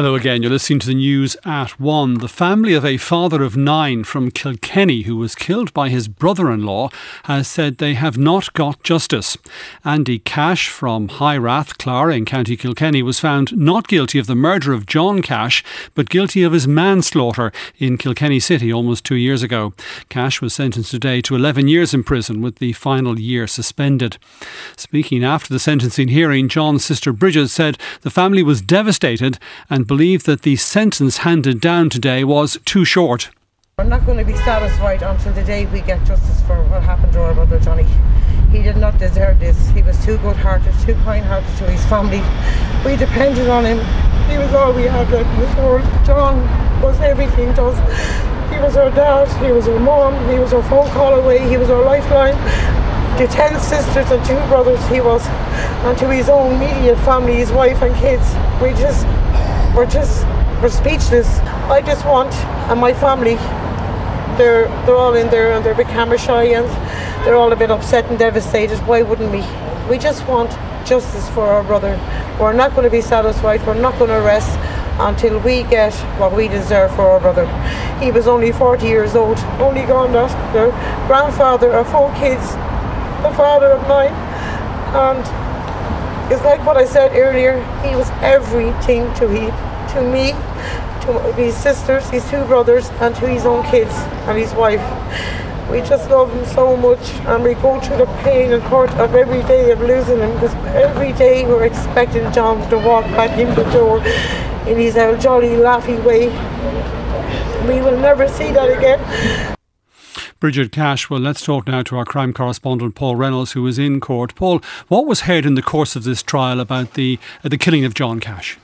Hello again. You're listening to the news at one. The family of a father of nine from Kilkenny who was killed by his brother in law has said they have not got justice. Andy Cash from High Rathclar in County Kilkenny was found not guilty of the murder of John Cash, but guilty of his manslaughter in Kilkenny City almost two years ago. Cash was sentenced today to 11 years in prison with the final year suspended. Speaking after the sentencing hearing, John's sister Bridget said the family was devastated and believe that the sentence handed down today was too short. We're not going to be satisfied until the day we get justice for what happened to our brother Johnny. He did not deserve this. He was too good hearted, too kind hearted to his family. We depended on him. He was all we had left in this world. John was everything to us. He was our dad, he was our mom, he was our phone call away, he was our lifeline. To ten sisters and two brothers he was, and to his own immediate family, his wife and kids. We just we're just we're speechless. I just want and my family they're they're all in there and they're a bit camera shy and they're all a bit upset and devastated. Why wouldn't we? We just want justice for our brother. We're not going to be satisfied. We're not going to rest until we get what we deserve for our brother. He was only 40 years old, only gone that the grandfather of four kids, the father of nine, and it's like what I said earlier. He was everything to he, to me, to his sisters, his two brothers, and to his own kids and his wife. We just love him so much, and we go through the pain and hurt of every day of losing him because every day we're expecting John to walk back in the door in his jolly, laughy way. We will never see that again. Bridget Cash. Well, let's talk now to our crime correspondent Paul Reynolds, who was in court. Paul, what was heard in the course of this trial about the uh, the killing of John Cash?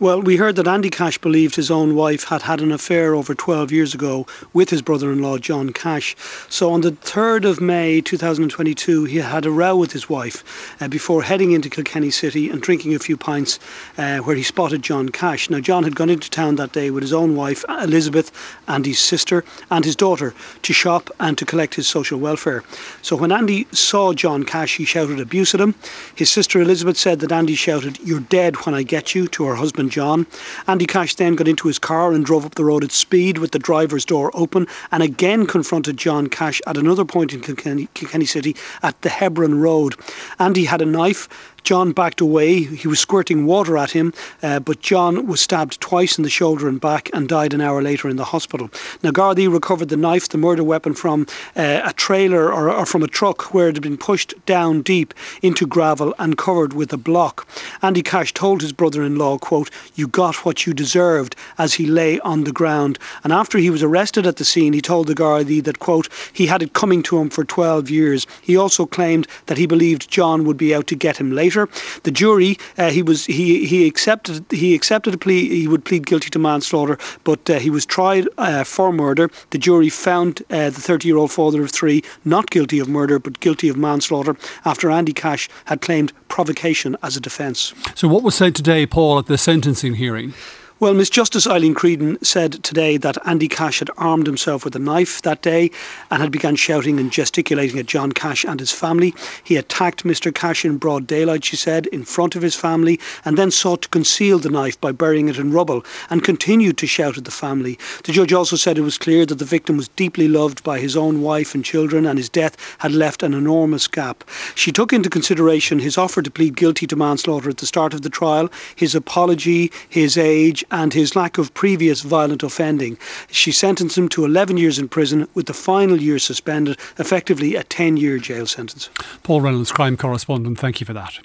Well, we heard that Andy Cash believed his own wife had had an affair over 12 years ago with his brother in law, John Cash. So on the 3rd of May 2022, he had a row with his wife uh, before heading into Kilkenny City and drinking a few pints uh, where he spotted John Cash. Now, John had gone into town that day with his own wife, Elizabeth, and his sister and his daughter to shop and to collect his social welfare. So when Andy saw John Cash, he shouted abuse at him. His sister Elizabeth said that Andy shouted, You're dead when I get you, to her husband John. Andy Cash then got into his car and drove up the road at speed with the driver's door open and again confronted John Cash at another point in Kilkenny, Kilkenny City at the Hebron Road. Andy had a knife John backed away. He was squirting water at him, uh, but John was stabbed twice in the shoulder and back and died an hour later in the hospital. Now, Gardaí recovered the knife, the murder weapon, from uh, a trailer or, or, from a truck where it had been pushed down deep into gravel and covered with a block. Andy Cash told his brother-in-law, quote, you got what you deserved as he lay on the ground. And after he was arrested at the scene, he told the Gardaí that, quote, he had it coming to him for 12 years. He also claimed that he believed John would be out to get him later later. The jury, uh, he was he he accepted he accepted a plea. He would plead guilty to manslaughter, but uh, he was tried uh, for murder. The jury found uh, the 30-year-old father of three not guilty of murder, but guilty of manslaughter after Andy Cash had claimed provocation as a defence. So, what was said today, Paul, at the sentencing hearing? Well, Miss Justice Eileen Creedon said today that Andy Cash had armed himself with a knife that day and had begun shouting and gesticulating at John Cash and his family. He attacked Mr. Cash in broad daylight, she said, in front of his family, and then sought to conceal the knife by burying it in rubble and continued to shout at the family. The judge also said it was clear that the victim was deeply loved by his own wife and children and his death had left an enormous gap. She took into consideration his offer to plead guilty to manslaughter at the start of the trial, his apology, his age, and his lack of previous violent offending. She sentenced him to 11 years in prison with the final year suspended, effectively a 10 year jail sentence. Paul Reynolds, crime correspondent, thank you for that.